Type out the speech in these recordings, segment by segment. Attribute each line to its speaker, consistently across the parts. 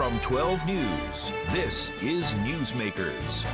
Speaker 1: From 12 News, this is Newsmakers.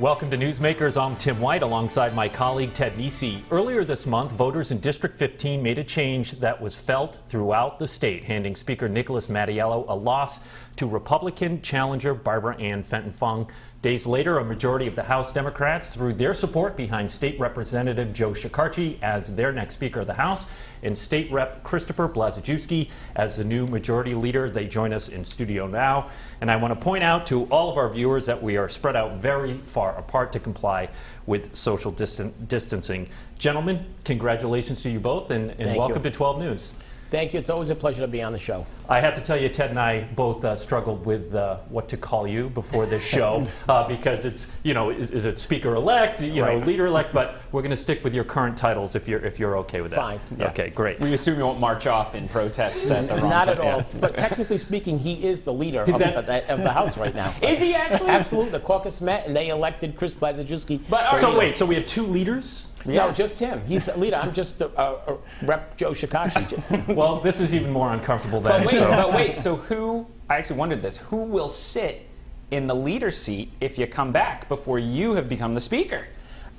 Speaker 2: Welcome to Newsmakers. I'm Tim White alongside my colleague Ted Nesi. Earlier this month, voters in District 15 made a change that was felt throughout the state, handing Speaker Nicholas Mattiello a loss to Republican challenger Barbara Ann Fenton Fung. Days later, a majority of the House Democrats threw their support behind State Representative Joe Shekarchi as their next Speaker of the House and State Rep Christopher Blazejewski as the new majority leader. They join us in studio now. And I want to point out to all of our viewers that we are spread out very far apart to comply with social distan- distancing. Gentlemen, congratulations to you both and, and welcome
Speaker 3: you.
Speaker 2: to 12 News.
Speaker 3: Thank you. It's always a pleasure to be on the show.
Speaker 2: I have to tell you, Ted and I both uh, struggled with uh, what to call you before this show uh, because it's, you know, is, is it speaker elect, you
Speaker 3: Right.
Speaker 2: know, leader elect, but we're going to stick with your current titles if you're if you're okay with that.
Speaker 3: Fine.
Speaker 2: Okay, great.
Speaker 4: We assume you won't march off in protest at the wrong
Speaker 3: Not
Speaker 4: time.
Speaker 3: at all.
Speaker 4: Yeah.
Speaker 3: But technically speaking, he is the leader of,
Speaker 2: That-
Speaker 3: the, of the House right now.
Speaker 4: Is he actually?
Speaker 3: Absolutely. The caucus met and they elected Chris Blazejewski.
Speaker 4: But
Speaker 2: So wait, so we have two leaders?
Speaker 3: No, just him. He's the leader. I'm just a, a, a Rep Joe Shekarchi.
Speaker 2: Well, this is even more uncomfortable than
Speaker 4: But wait,
Speaker 2: so.
Speaker 4: but wait. So who? I actually wondered this. Who will sit in the leader seat if you come back before you have become the speaker?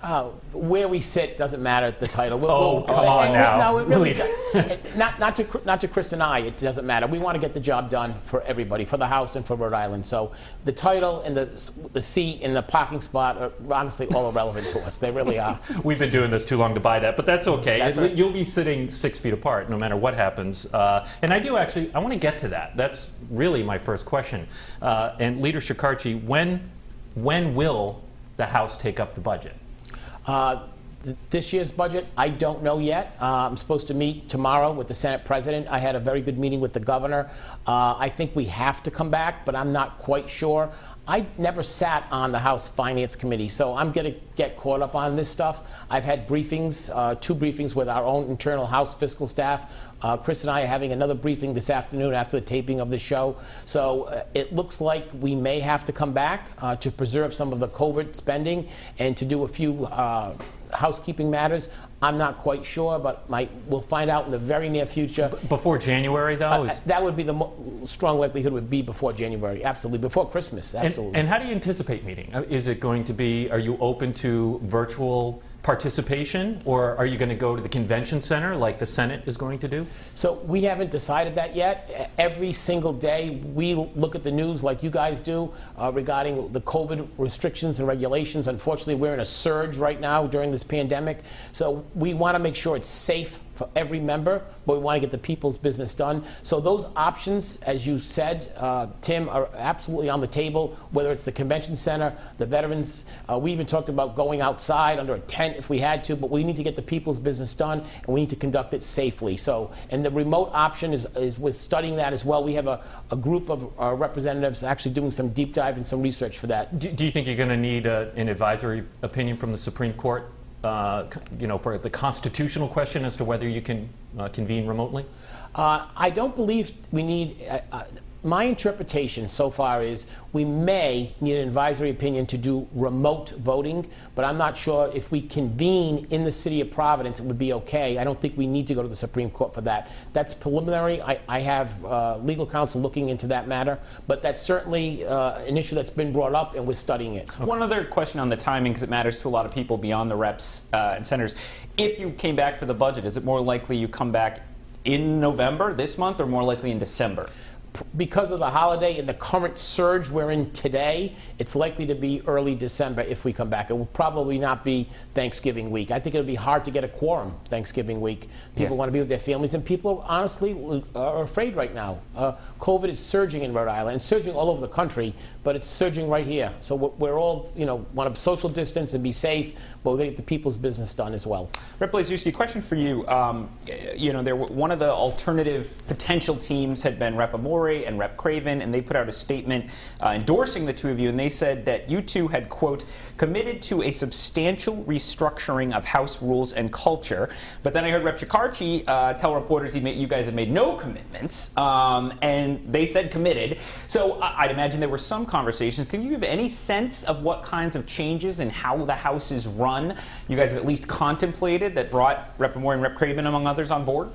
Speaker 3: Uh, where we sit doesn't matter the title. We'll,
Speaker 2: Oh,
Speaker 3: we'll-
Speaker 2: come on
Speaker 3: uh,
Speaker 2: now.
Speaker 3: No, it really
Speaker 2: Really?
Speaker 3: does. not not to not to Chris and I. It doesn't matter. We want to get the job done for everybody, for the House and for Rhode Island. So the title and the the seat and the parking spot are honestly all irrelevant to us. They really are.
Speaker 2: We've been doing this too long to buy that, but that's okay.
Speaker 3: That's right.
Speaker 2: You'll be sitting six feet apart no matter what happens. Uh, and I do actually, I want to get to that. That's really my first question. Uh, and Leader Shekarchi, when, when will the House take up the budget?
Speaker 3: Uh, th- this year's budget, I don't know yet. Uh, I'm supposed to meet tomorrow with the Senate President. I had a very good meeting with the governor. Uh, I think we have to come back, but I'm not quite sure. I never sat on the House Finance Committee, so I'm going to get caught up on this stuff. I've had briefings, uh, two briefings with our own internal House fiscal staff. Uh, Chris and I are having another briefing this afternoon after the taping of the show. So uh, it looks like we may have to come back uh, to preserve some of the COVID spending and to do a few uh, housekeeping matters. I'm not quite sure, but my, we'll find out in the very near future.
Speaker 2: Before January, though?
Speaker 3: Uh, that would be the strong likelihood would be before January, absolutely, before Christmas, absolutely.
Speaker 2: and how do you anticipate meeting? Uh, Is it going to be, are you open to virtual participation, or are you going to go to the convention center like the Senate is going to do?
Speaker 3: So we haven't decided that yet. Every single day, we look at the news like you guys do uh, regarding the COVID restrictions and regulations. Unfortunately, we're in a surge right now during this pandemic. So we want to make sure it's safe for every member, but we want to get the people's business done. So those options, as you said, uh, Tim, are absolutely on the table. Whether it's the convention center, the veterans, uh, we even talked about going outside under a tent if we had to. But we need to get the people's business done, and we need to conduct it safely. So, and the remote option is, is with studying that as well. We have a, a group of uh, representatives actually doing some deep dive and some research for that.
Speaker 2: Do, do you think you're going to need a, an advisory opinion from the Supreme Court, uh, you know, for the constitutional question as to whether you can uh, convene remotely?
Speaker 3: Uh, I don't believe we need. My interpretation so far is we may need an advisory opinion to do remote voting, but I'm not sure if we convene in the city of Providence, it would be okay. I don't think we need to go to the Supreme Court for that. That's preliminary. I, I have uh, legal counsel looking into that matter, but that's certainly uh, an issue that's been brought up, and we're studying it.
Speaker 4: One other question on the timing, because it matters to a lot of people beyond the reps uh, and senators. If you came back for the budget, is it more likely you come back in November this month, or more likely in December?
Speaker 3: Because of the holiday and the current surge we're in today, it's likely to be early December if we come back. It will probably not be Thanksgiving week. I think it'll be hard to get a quorum Thanksgiving week. People
Speaker 4: Yeah.
Speaker 3: want to be with their families, and people honestly are afraid right now. Uh, COVID is surging in Rhode Island, it's surging all over the country, but it's surging right here. So we're, all, you know, want to social distance and be safe, but we're going to get the people's business done as well.
Speaker 4: Rep Blazejewski, question for you. Um, you know, there were, one of the alternative potential teams had been Rep Amore and Rep Craven, and they put out a statement uh, endorsing the two of you, and they said that you two had, quote, committed to a substantial restructuring of House rules and culture. But then I heard Rep Shekarchi uh, tell reporters he made, you guys had made no commitments, um, and they said committed. So I'd imagine there were some conversations. Can you give any sense of what kinds of changes and how the House is run you guys have at least contemplated that brought Rep. Moore and Rep. Craven, among others, on board?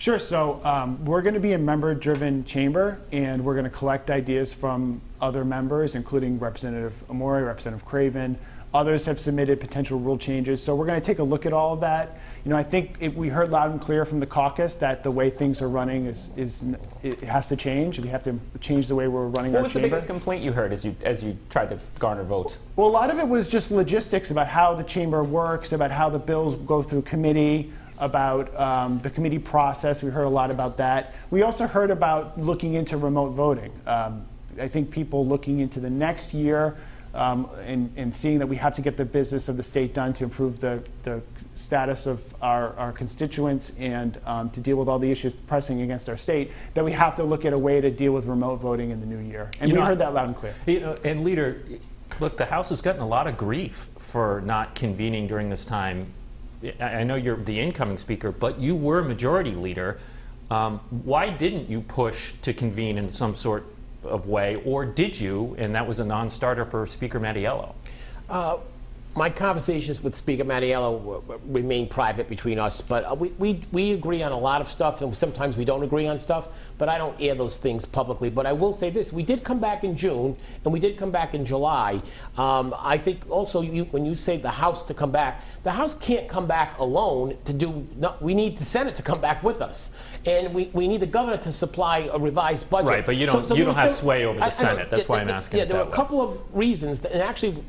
Speaker 5: Sure. So um, we're going to be a member-driven chamber, and we're going to collect ideas from other members, including Representative Amore, Representative Craven. Others have submitted potential rule changes. So we're going to take a look at all of that. You know, I think it, we heard loud and clear from the caucus that the way things are running is, is it has to change. We have to change the way we're running
Speaker 4: what
Speaker 5: our
Speaker 4: was
Speaker 5: chamber.
Speaker 4: the biggest complaint you heard as you as you tried to garner votes?
Speaker 5: Well, a lot of it was just logistics about how the chamber works, about how the bills go through committee, about um, the committee process. We heard a lot about that. We also heard about looking into remote voting. Um, I think people looking into the next year um, and, and, seeing that we have to get the business of the state done to improve the, the status of our, our constituents and um, to deal with all the issues pressing against our state, that we have to look at a way to deal with remote voting in the new year. And you we know, heard that loud and clear.
Speaker 2: You know, and leader, look, the House has gotten a lot of grief for not convening during this time. I know you're the incoming speaker, but you were majority leader. Um, why didn't you push to convene in some sort of way, or did you, and that was a non-starter for Speaker Mattiello?
Speaker 3: Uh, my conversations with Speaker Mattiello remain private between us, but uh, we, we, we agree on a lot of stuff, and sometimes we don't agree on stuff, but I don't air those things publicly. But I will say this we did come back in June, and we did come back in July. Um, I think also you, when you say the House to come back, the House can't come back alone to do, no, we need the Senate to come back with us. And we, we need the governor to supply a revised budget.
Speaker 2: Right, but you don't, so, so you don't have sway over the I, Senate. I That's why I'm asking.
Speaker 3: Yeah, there
Speaker 2: were
Speaker 3: a couple of reasons, that, and actually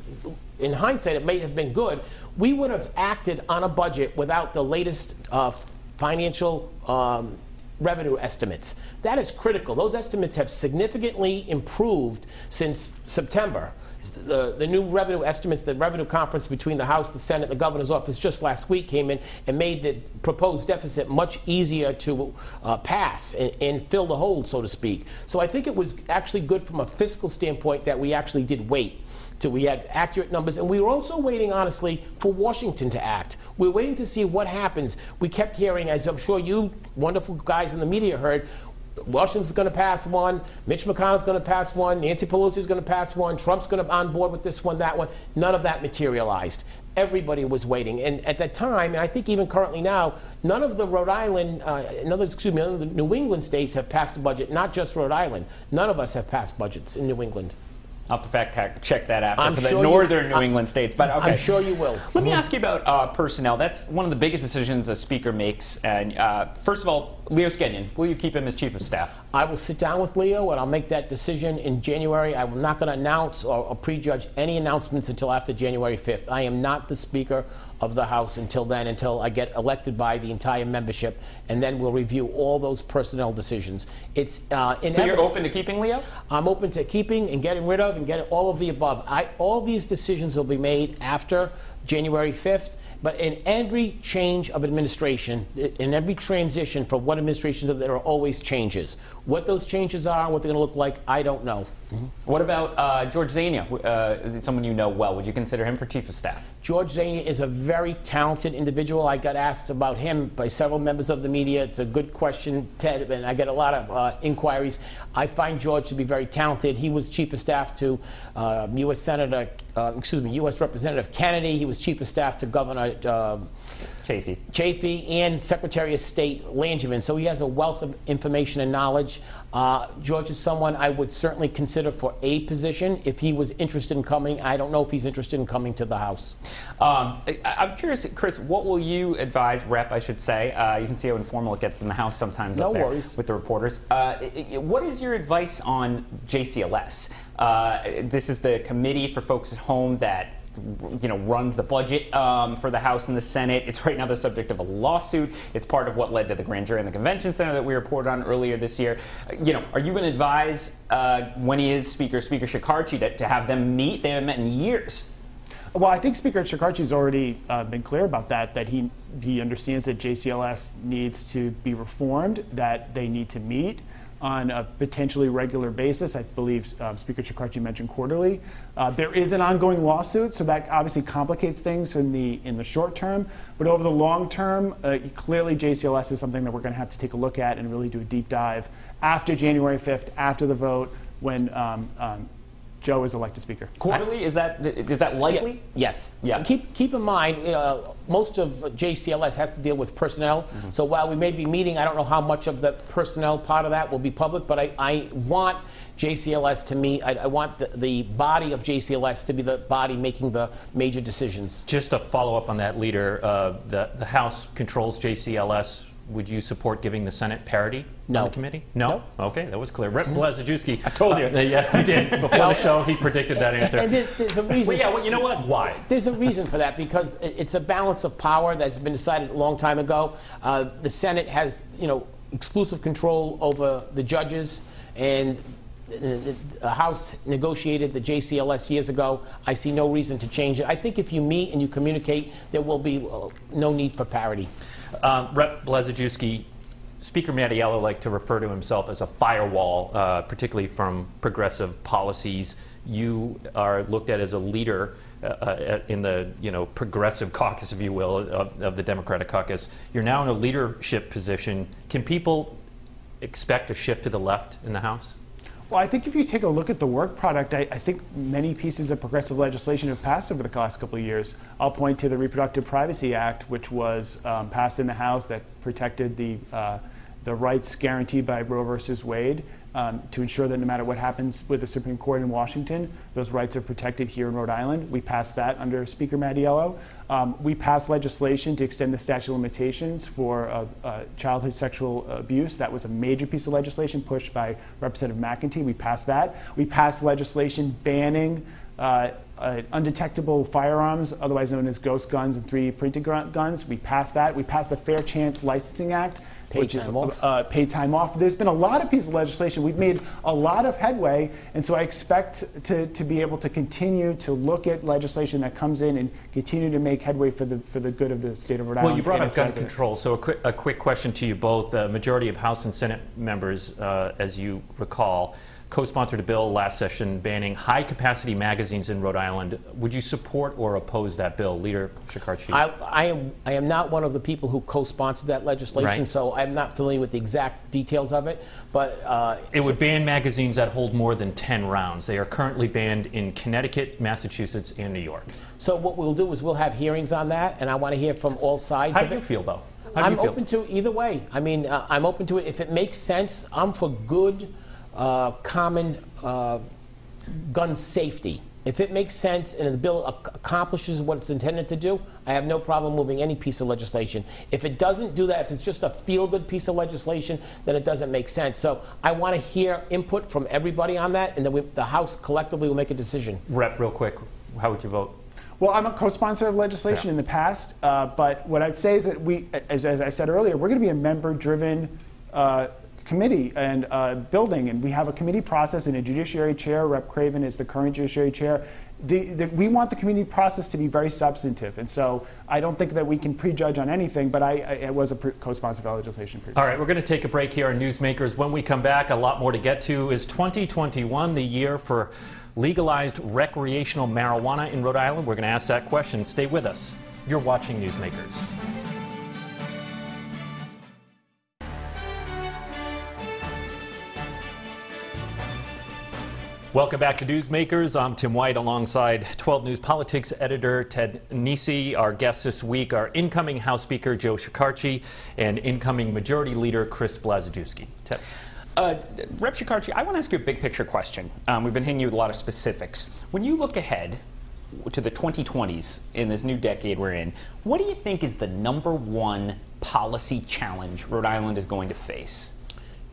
Speaker 3: in hindsight, it may have been good. We would have acted on a budget without the latest uh, financial um, revenue estimates. That is critical. Those estimates have significantly improved since September. The, the, new revenue estimates, the revenue conference between the House, the Senate, the governor's office just last week came in and made the proposed deficit much easier to uh, pass and, and, fill the hole, so to speak. So I think it was actually good from a fiscal standpoint that we actually did wait till we had accurate numbers. And we were also waiting, honestly, for Washington to act. We we're waiting to see what happens. We kept hearing, as I'm sure you wonderful guys in the media heard, Washington's going to pass one. Mitch McConnell's going to pass one. Nancy Pelosi's going to pass one. Trump's going to on board with this one, that one. None of that materialized. Everybody was waiting, and at that time, and I think even currently now, none of the Rhode Island, uh, excuse me, none of the New England states have passed a budget. Not just Rhode Island. None of us have passed budgets in New England.
Speaker 4: I'll have to fact check that after
Speaker 3: I'm
Speaker 4: for
Speaker 3: sure
Speaker 4: the northern
Speaker 3: you,
Speaker 4: New England states. But okay.
Speaker 3: I'm sure you will.
Speaker 4: Let me ask you about uh, personnel. That's one of the biggest decisions a speaker makes. And uh, first of all, Leo Skenyon, will you keep him as chief of staff?
Speaker 3: I will sit down with Leo and I'll make that decision in January. I'm not going to announce or, or, prejudge any announcements until after January 5th. I am not the Speaker of the House until then, until I get elected by the entire membership, and then we'll review all those personnel decisions. It's uh,
Speaker 4: so you're open to keeping Leo?
Speaker 3: I'm open to keeping and getting rid of and getting all of the above. I, all these decisions will be made after January 5th. But in every change of administration, in every transition from one administration, to the other, there are always changes. What those changes are, what they're going to look like, I don't know.
Speaker 4: Mm-hmm. What about uh, George Zainyeh? Uh, someone you know well? Would you consider him for chief of staff?
Speaker 3: George Zainyeh is a very talented individual. I got asked about him by several members of the media. It's a good question, Ted, and I get a lot of uh, inquiries. I find George to be very talented. He was chief of staff to U.S. Uh, Senator, uh, excuse me, U.S. Representative Kennedy. He was chief of staff to Governor.
Speaker 4: Chafee.
Speaker 3: Chafee and Secretary of State Langevin. So he has a wealth of information and knowledge. Uh, George is someone I would certainly consider for a position if he was interested in coming. I don't know if he's interested in coming to the House.
Speaker 4: Um, I, am curious, Chris, what will you advise, Rep, I should say? Uh, you can see how informal it gets in the House sometimes
Speaker 3: no
Speaker 4: up there
Speaker 3: worries.
Speaker 4: with the reporters. Uh, what is your advice on JCLS? Uh, this is the committee for folks at home that you know, runs the budget um, for the House and the Senate. It's right now the subject of a lawsuit. It's part of what led to the grand jury in the convention center that we reported on earlier this year. You know, are you going to advise uh, when he is Speaker, Speaker Shekarchi, to, to have them meet? They haven't met in years.
Speaker 5: Well, I think Speaker Shekarchi's already uh, been clear about that. That he he understands that JCLS needs to be reformed. That they need to meet on a potentially regular basis. I believe uh, Speaker Shekarchi mentioned quarterly. Uh, there is an ongoing lawsuit, so that obviously complicates things in the in the short term. But over the long term, uh, clearly JCLS is something that we're going to have to take a look at and really do a deep dive after January 5th, after the vote, when um, um, Joe is elected Speaker.
Speaker 4: Quarterly? Is that is that likely?
Speaker 3: Yeah, yes.
Speaker 4: Yeah.
Speaker 3: Keep keep in mind, uh, most of JCLS has to deal with personnel. So while we may be meeting, I don't know how much of the personnel part of that will be public, but I, I want JCLS to meet. I, I want the, the body of JCLS to be the body making the major decisions.
Speaker 2: Just a follow up on that, leader. Uh, the, the House controls JCLS. Would you support giving the Senate parity
Speaker 3: No.
Speaker 2: on the committee? No?
Speaker 3: No.
Speaker 2: Okay, that was clear. Rep Blazejewski. I
Speaker 4: told you.
Speaker 2: yes, you did. Before the show, he predicted that answer.
Speaker 3: And there- there's a reason.
Speaker 2: well, yeah, well, you know what? Why?
Speaker 3: There's a reason for that because it's a balance of power that's been decided a long time ago. Uh, the Senate has, you know, exclusive control over the judges, and uh, the the House negotiated the JCLS years ago. I see no reason to change it. I think if you meet and you communicate, there will be uh, no need for parity.
Speaker 2: Um, Rep Blazejewski, Speaker Mattiello liked to refer to himself as a firewall, uh, particularly from progressive policies. You are looked at as a leader uh, uh, in the you know progressive caucus, if you will, of, of the Democratic caucus. You're now in a leadership position. Can people expect a shift to the left in the House?
Speaker 5: Well, I think if you take a look at the work product, I, I think many pieces of progressive legislation have passed over the last couple of years. I'll point to the Reproductive Privacy Act, which was um, passed in the House that protected the, uh, the rights guaranteed by Roe versus Wade um, to ensure that no matter what happens with the Supreme Court in Washington, those rights are protected here in Rhode Island. We passed that under Speaker Mattiello. Um, we passed legislation to extend the statute of limitations for uh, uh, childhood sexual abuse. That was a major piece of legislation pushed by Representative McEntee. We passed that. We passed legislation banning uh, uh, undetectable firearms, otherwise known as ghost guns and 3D printed gu- guns. We passed that. We passed the Fair Chance Licensing Act,
Speaker 3: Paid
Speaker 5: which is uh, paid time off. There's been a lot of pieces of legislation. We've made a lot of headway, and so I expect to, to be able to continue to look at legislation that comes in and continue to make headway for the for the good of the state of Rhode Island.
Speaker 2: Well, you brought up gun
Speaker 5: residents.
Speaker 2: control, so a quick, a quick question to you both. The majority of House and Senate members, uh, as you recall, co-sponsored a bill last session banning high-capacity magazines in Rhode Island. Would you support or oppose that bill, Leader Shekarchi?
Speaker 3: I, I, am, I am not one of the people who co-sponsored that legislation,
Speaker 2: Right.
Speaker 3: so I'm not familiar with the exact details of it. But uh,
Speaker 2: It would ban magazines that hold more than 10 rounds. They are currently banned in Connecticut, Massachusetts, and New York.
Speaker 3: So what we'll do is we'll have hearings on that, and I want to hear from all sides
Speaker 2: How
Speaker 3: of
Speaker 2: do
Speaker 3: it.
Speaker 2: you feel, though?
Speaker 3: I'm
Speaker 2: feel?
Speaker 3: open to either way. I mean, uh, I'm open to it. If it makes sense, I'm for good, uh, common uh, gun safety. If it makes sense and the bill ac- accomplishes what it's intended to do, I have no problem moving any piece of legislation. If it doesn't do that, if it's just a feel good piece of legislation, then it doesn't make sense. So I want to hear input from everybody on that, and then we, the House collectively will make a decision.
Speaker 2: Rep, real quick, how would you vote?
Speaker 5: Well, I'm a co-sponsor of legislation
Speaker 2: Yeah.
Speaker 5: in the past, uh, but what I'd say is that we, as, as I said earlier, we're going to be a member-driven uh, committee and uh, building, and we have a committee process and a judiciary chair. Rep. Craven is the current judiciary chair. The, the, we want the committee process to be very substantive, and so I don't think that we can prejudge on anything. But I, I, I was a pre- co-sponsor of legislation previously.
Speaker 2: All right, we're going to take a break here on Newsmakers. When we come back, a lot more to get to. Is 2021 the year for legalized recreational marijuana in Rhode Island? We're going to ask that question. Stay with us. You're watching Newsmakers. Welcome back to Newsmakers. I'm Tim White alongside 12 News Politics editor Ted Nesi. Our guests this week are incoming House Speaker Joe Shekarchi and incoming Majority Leader Chris Blazejewski. Ted.
Speaker 4: Uh, Rep. Shekarchi, I want to ask you a big picture question. Um, we've been hitting you with a lot of specifics. When you look ahead to the 2020s in this new decade we're in, what do you think is the number one policy challenge Rhode Island is going to face?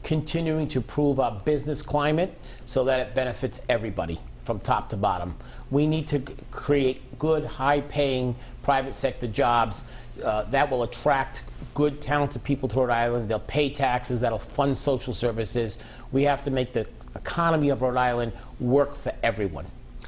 Speaker 3: Continuing to improve our business climate so that it benefits everybody from top to bottom. We need to create good, high paying private sector jobs uh, that will attract good, talented people to Rhode Island. They'll pay taxes, that'll fund social services. We have to make the economy of Rhode Island work for everyone.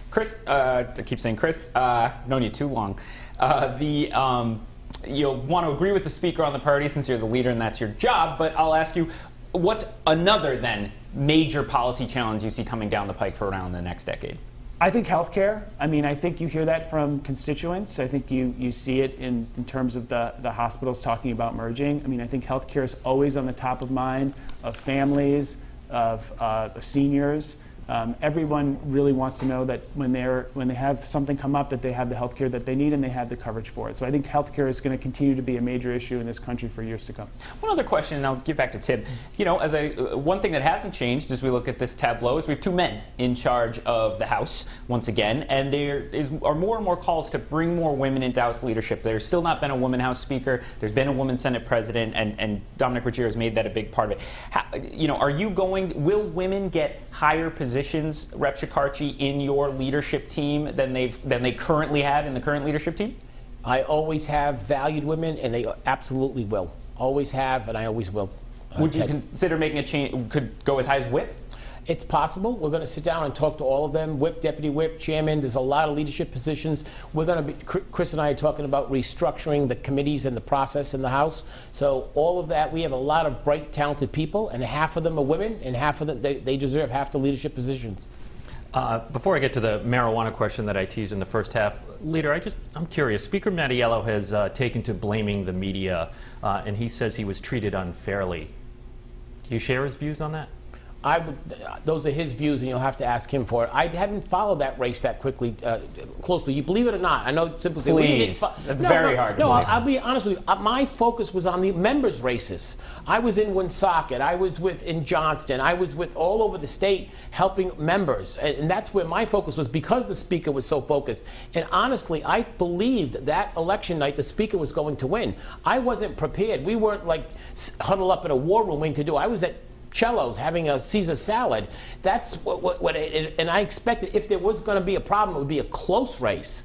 Speaker 4: Chris, uh, I keep saying Chris, uh, known you too long. Uh, the um, you'll want to agree with the speaker on the party since you're the leader and that's your job. But I'll ask you, what's another then major policy challenge you see coming down the pike for around the next decade?
Speaker 5: I think healthcare. I mean, I think you hear that from constituents. I think you, you see it in, in terms of the, the hospitals talking about merging. I mean, I think healthcare is always on the top of mind of families, of uh, seniors. Um, everyone really wants to know that when they're when they have something come up, that they have the health care that they need and they have the coverage for it. So I think health care is going to continue to be a major issue in this country for years to come.
Speaker 4: One other question, and I'll get back to Tim. You know, as a uh, one thing that hasn't changed as we look at this tableau is we have two men in charge of the House once again, and there is are more and more calls to bring more women into House leadership. There's still not been a woman House Speaker. There's been a woman Senate President, and, and Dominick Ruggerio has made that a big part of it. How, you know, are you going? Will women get higher positions, Rep Shekarchi, in your leadership team than they've than they currently have in the current leadership team?
Speaker 3: I always have valued women, and they absolutely will. Always have, and I always will.
Speaker 4: Uh, Would you Ted. consider making a change? Could go as high as whip?
Speaker 3: It's possible. We're going to sit down and talk to all of them whip, deputy whip, chairman. There's a lot of leadership positions. We're going to be, Chris and I are talking about restructuring the committees and the process in the House. So, all of that, we have a lot of bright, talented people, and half of them are women, and half of them, they, they deserve half the leadership positions.
Speaker 2: Uh, before I get to the marijuana question that I teased in the first half, leader, I just I'm curious. Speaker Mattiello has uh, taken to blaming the media, uh, and he says he was treated unfairly. Do you share his views on that?
Speaker 3: I would, those are his views, and you'll have to ask him for it. I haven't followed that race that quickly, uh, closely. You believe it or not? I know simply say,
Speaker 4: Please. Well, That's no, very
Speaker 3: no,
Speaker 4: hard.
Speaker 3: No, I'll, I'll, be honest with you. Uh, my focus was on the members' races. I was in Woonsocket. I was with in Johnston. I was with all over the state helping members, and, and that's where my focus was because the speaker was so focused. And honestly, I believed that election night the speaker was going to win. I wasn't prepared. We weren't like huddled up in a war room waiting to do. I was at cellos having a Caesar salad. That's what, what, what it, and I expected if there was going to be a problem, it would be a close race.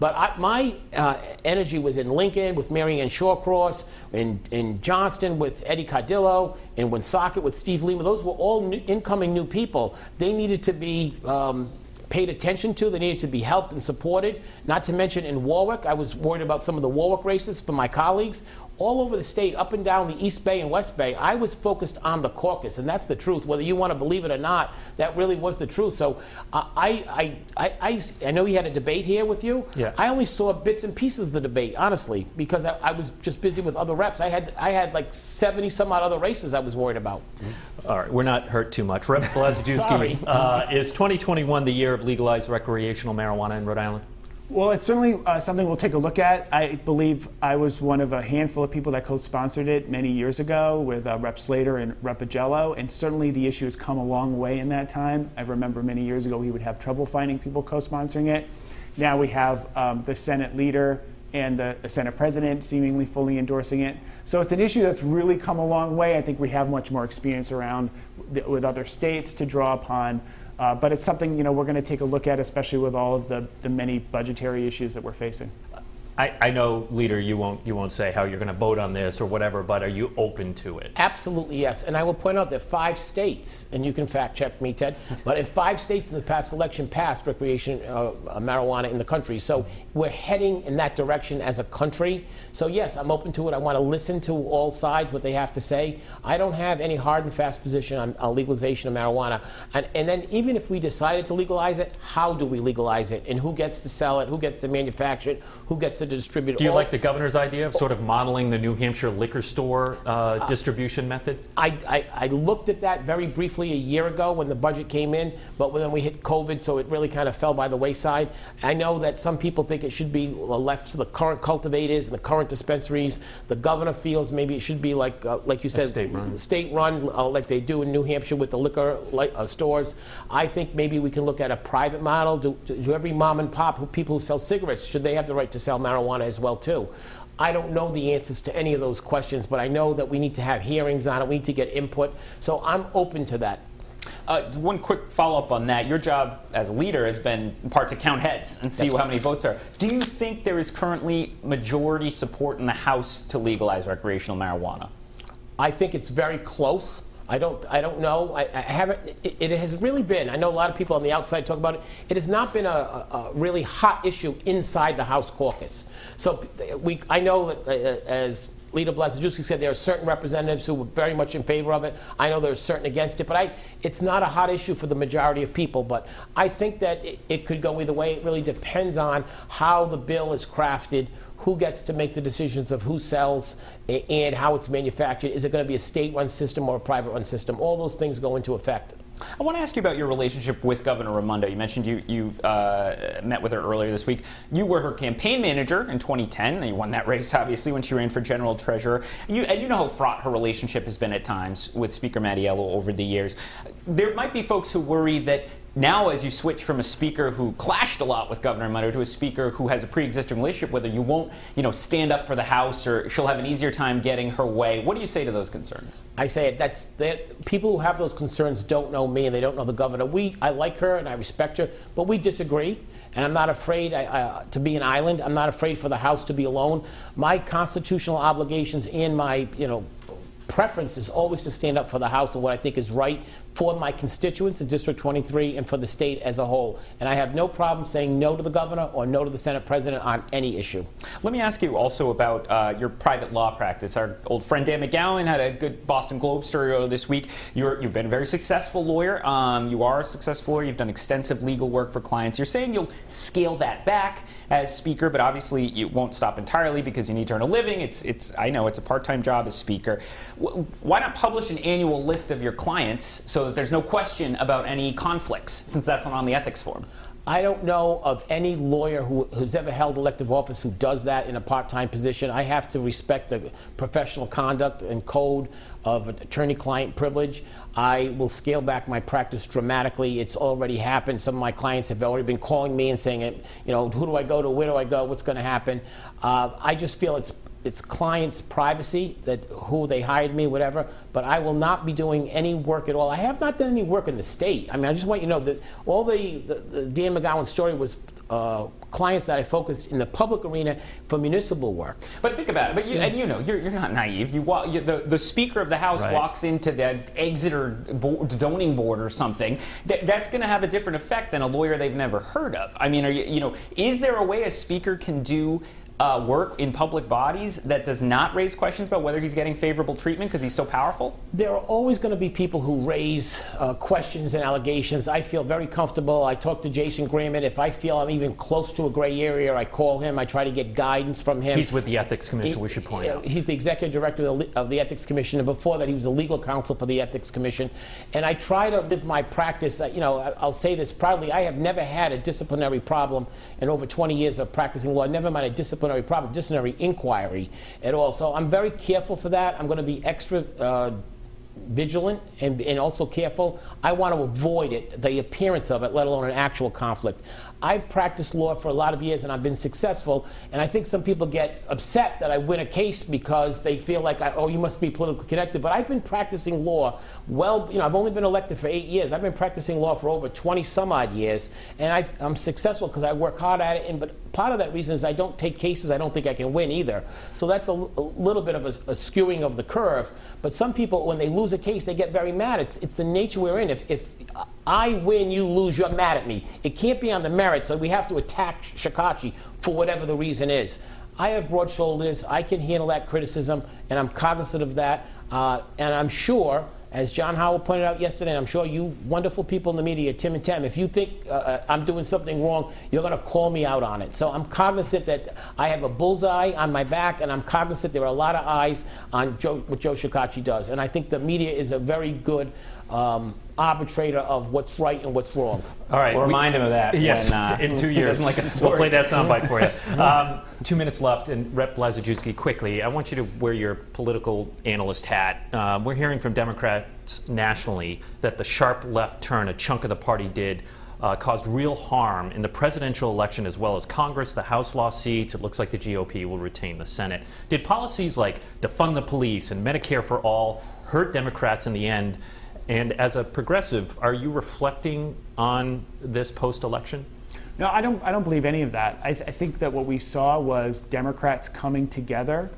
Speaker 3: But I, my uh, energy was in Lincoln with Marianne Shallcross, in, in Johnston with Eddie Cardillo, in Woonsocket with Steve Lima. Those were all new, incoming new people. They needed to be um, paid attention to. They needed to be helped and supported. Not to mention in Warwick, I was worried about some of the Warwick races for my colleagues all over the state, up and down the East Bay and West Bay, I was focused on the caucus, and that's the truth. Whether you want to believe it or not, that really was the truth. So uh, I, I, I, I, I know he had a debate here with you.
Speaker 2: Yeah.
Speaker 3: I only saw bits and pieces of the debate, honestly, because I, I was just busy with other reps. I had, I had like 70 some odd other races I was worried about.
Speaker 2: All right, we're not hurt too much. Rep Blazejewski, uh, is 2021 the year of legalized recreational marijuana in Rhode Island?
Speaker 5: Well, it's certainly uh, something we'll take a look at. I believe I was one of a handful of people that co-sponsored it many years ago with uh, Rep Slater and Rep Ajello, and certainly the issue has come a long way in that time. I remember many years ago we would have trouble finding people co-sponsoring it. Now we have um, the Senate leader and the, the Senate president seemingly fully endorsing it. So it's an issue that's really come a long way. I think we have much more experience around with other states to draw upon. Uh, but it's something you know we're going to take a look at, especially with all of the, the many budgetary issues that we're facing.
Speaker 2: I, I, know, leader, you won't you won't say how you're going to vote on this or whatever, but are you open to it?
Speaker 3: Absolutely, yes. And I will point out that five states, and you can fact check me, Ted, but in five states in the past election passed recreation uh, marijuana in the country. So we're heading in that direction as a country. So yes, I'm open to it. I want to listen to all sides what they have to say. I don't have any hard and fast position on, on legalization of marijuana. And, and then even if we decided to legalize it, how do we legalize it, and who gets to sell it, who gets to manufacture it, who gets to distribute.
Speaker 2: Do you all, like the governor's idea of sort of modeling the New Hampshire liquor store uh, uh, distribution method?
Speaker 3: I, I, I, looked at that very briefly a year ago when the budget came in, but then we hit COVID, so it really kind of fell by the wayside. I know that some people think it should be left to the current cultivators and the current dispensaries. The governor feels maybe it should be like, uh, like you said,
Speaker 2: state run,
Speaker 3: state run uh, like they do in New Hampshire with the liquor uh, stores. I think maybe we can look at a private model. Do, do every mom and pop, who, people who sell cigarettes, should they have the right to sell marijuana as well too. I don't know the answers to any of those questions, but I know that we need to have hearings on it. We need to get input. So I'm open to that.
Speaker 4: Uh, one quick follow up on that. Your job as a leader has been in part to count heads and see That's how many votes are. Do you think there is currently majority support in the House to legalize recreational marijuana?
Speaker 3: I think it's very close. I don't, I don't know. I, I haven't. It, it, has really been. I know a lot of people on the outside talk about it. It has not been a, a, really hot issue inside the House caucus. So we, I know that uh, as Leader Blazejewski said there are certain representatives who were very much in favor of it. I know there are certain against it, but I, it's not a hot issue for the majority of people. But I think that it, it could go either way. It really depends on how the bill is crafted, who gets to make the decisions of who sells and how it's manufactured. Is it going to be a state run system or a private run system? All those things go into effect.
Speaker 4: I want to ask you about your relationship with Governor Raimondo. You mentioned you, you uh, met with her earlier this week. You were her campaign manager in 2010, and you won that race, obviously, when she ran for general treasurer. You, and you know how fraught her relationship has been at times with Speaker Mattiello over the years. There might be folks who worry that now, as you switch from a speaker who clashed a lot with Governor Raimondo to a speaker who has a pre-existing relationship with her, you won't, you know, stand up for the House, or she'll have an easier time getting her way. What do you say to those concerns?
Speaker 3: I say it. That's that. People who have those concerns don't know me and they don't know the governor. We, I like her and I respect her, but we disagree. And I'm not afraid to be an island. I'm not afraid for the House to be alone. My constitutional obligations and my, you know, preference is always to stand up for the House and what I think is right for my constituents in District 23 and for the state as a whole. And I have no problem saying no to the governor or no to the Senate president on any issue.
Speaker 4: Let me ask you also about uh, your private law practice. Our old friend Dan McGowan had a good Boston Globe story this week. you have been a very successful lawyer. Um, you are a successful lawyer. You've done extensive legal work for clients. You're saying you'll scale that back as speaker, but obviously you won't stop entirely because you need to earn a living. It's, it's, I know it's a part-time job as speaker. Why not publish an annual list of your clients so that there's no question about any conflicts, since that's not on the ethics form?
Speaker 3: I don't know of any lawyer who, who's ever held elective office who does that in a part-time position. I have to respect the professional conduct and code of attorney-client privilege. I will scale back my practice dramatically. It's already happened. Some of my clients have already been calling me and saying, you know, who do I go to? Where do I go? What's going to happen? Uh, I just feel it's it's clients' privacy that who they hired me, whatever. But I will not be doing any work at all. I have not done any work in the state. I mean, I just want you to know that all the, the, the Dan McGowan story was uh, clients that I focused in the public arena for municipal work.
Speaker 4: But think about it. But you, and you know, you're, you're not naive. You walk. You, the the Speaker of the House right. walks into the Exeter board, zoning board or something. That, that's going to have a different effect than a lawyer they've never heard of. I mean, are you you know, is there a way a speaker can do uh, work in public bodies that does not raise questions about whether he's getting favorable treatment because he's so powerful?
Speaker 3: There are always going to be people who raise uh, questions and allegations. I feel very comfortable. I talk to Jason Gramitt. If I feel I'm even close to a gray area, I call him. I try to get guidance from him.
Speaker 2: He's with the Ethics Commission, he, we should point out.
Speaker 3: He's the executive director of the, of the, Ethics Commission, and before that, he was a legal counsel for the Ethics Commission. And I try to live my practice. Uh, you know, I'll say this proudly I have never had a disciplinary problem in over 20 years of practicing law, never mind a disciplinary disciplinary problem, disciplinary inquiry at all. So I'm very careful for that. I'm going to be extra uh, vigilant and, and also careful. I want to avoid it, the appearance of it, let alone an actual conflict. I've practiced law for a lot of years and I've been successful. And I think some people get upset that I win a case because they feel like, I, oh, you must be politically connected. But I've been practicing law well, you know, I've only been elected for eight years. I've been practicing law for over 20 some odd years. And i am successful because I work hard at it. And, but part of that reason is I don't take cases I don't think I can win either. So that's a, a little bit of a, a, skewing of the curve. But some people, when they lose a case, they get very mad. It's, it's the nature we're in. If, if I win, you lose, you're mad at me. It can't be on the merits, so we have to attack Shekarchi for whatever the reason is. I have broad shoulders. I can handle that criticism, and I'm cognizant of that. Uh, and I'm sure, as John Howell pointed out yesterday, I'm sure you wonderful people in the media, Tim and Tam, if you think uh, uh I'm doing something wrong, you're going to call me out on it. So I'm cognizant that I have a bullseye on my back, and I'm cognizant there are a lot of eyes on Joe, what Joe Shekarchi does. And I think the media is a very good um, arbitrator of what's right and what's wrong.
Speaker 4: All right, we'll remind him of that.
Speaker 2: Yes, when, uh, in two years. like we'll play that soundbite for you. Um, two minutes left, and Rep. Blazejewski, quickly, I want you to wear your political analyst hat. Uh, we're hearing from Democrats nationally that the sharp left turn a chunk of the party did uh, caused real harm in the presidential election as well as Congress. The House lost seats. It looks like the GOP will retain the Senate. Did policies like defund the police and Medicare for all hurt Democrats in the end? And as a progressive, are you reflecting on this post election?
Speaker 5: No, I don't, I don't believe any of that. I, th- I, think that what we saw was Democrats coming together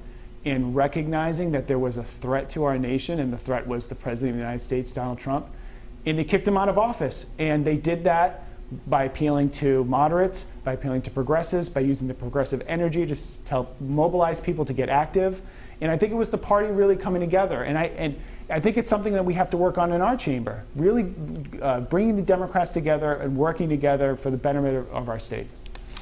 Speaker 5: in recognizing that there was a threat to our nation, and the threat was the President of the United States, Donald Trump. And they kicked him out of office. And they did that by appealing to moderates, by appealing to progressives, by using the progressive energy to help mobilize people to get active. And I think it was the party really coming together. And I, and I think it's something that we have to work on in our chamber, really uh, bringing the Democrats together and working together for the betterment of, of our state.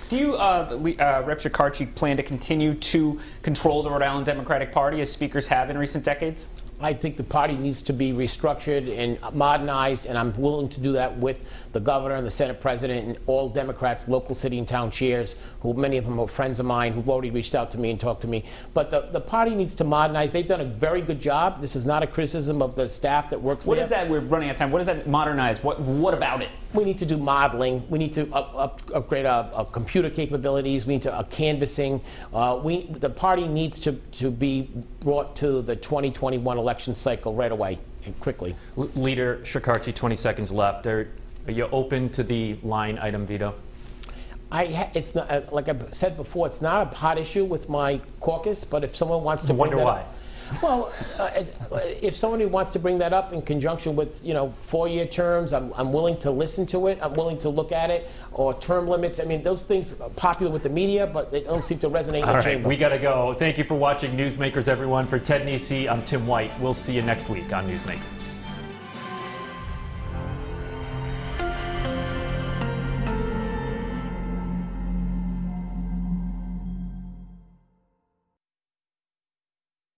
Speaker 4: Do you, uh, uh, Rep. Shekarchi, plan to continue to control the Rhode Island Democratic Party as speakers have in recent decades?
Speaker 3: I think the party needs to be restructured and modernized, and I'm willing to do that with the governor and the Senate president and all Democrats, local city and town chairs, who many of them are friends of mine who've already reached out to me and talked to me. But the, the party needs to modernize. They've done a very good job. This is not a criticism of the staff that works
Speaker 4: What
Speaker 3: there.
Speaker 4: is that? We're running out of time. What does that modernize? What What about it?
Speaker 3: We need to do modeling. We need to up, up, upgrade our, our computer capabilities. We need to uh, canvassing. Uh, we the party needs to, to be brought to the 2021 election cycle right away and quickly.
Speaker 2: L- Leader Shekarchi, 20 seconds left. Are, are you open to the line item veto?
Speaker 3: I ha- it's not uh, like I've said before. It's not a hot issue with my caucus, but if someone wants to
Speaker 2: I wonder why.
Speaker 3: Up, well, uh, if somebody wants to bring that up in conjunction with, you know, four-year terms, I'm, I'm willing to listen to it. I'm willing to look at it, or term limits. I mean, those things are popular with the media, but they don't seem to resonate in the
Speaker 2: right,
Speaker 3: chamber.
Speaker 2: we got to go. Thank you for watching Newsmakers, everyone. For Ted Nesi, I'm Tim White. We'll see you next week on Newsmakers.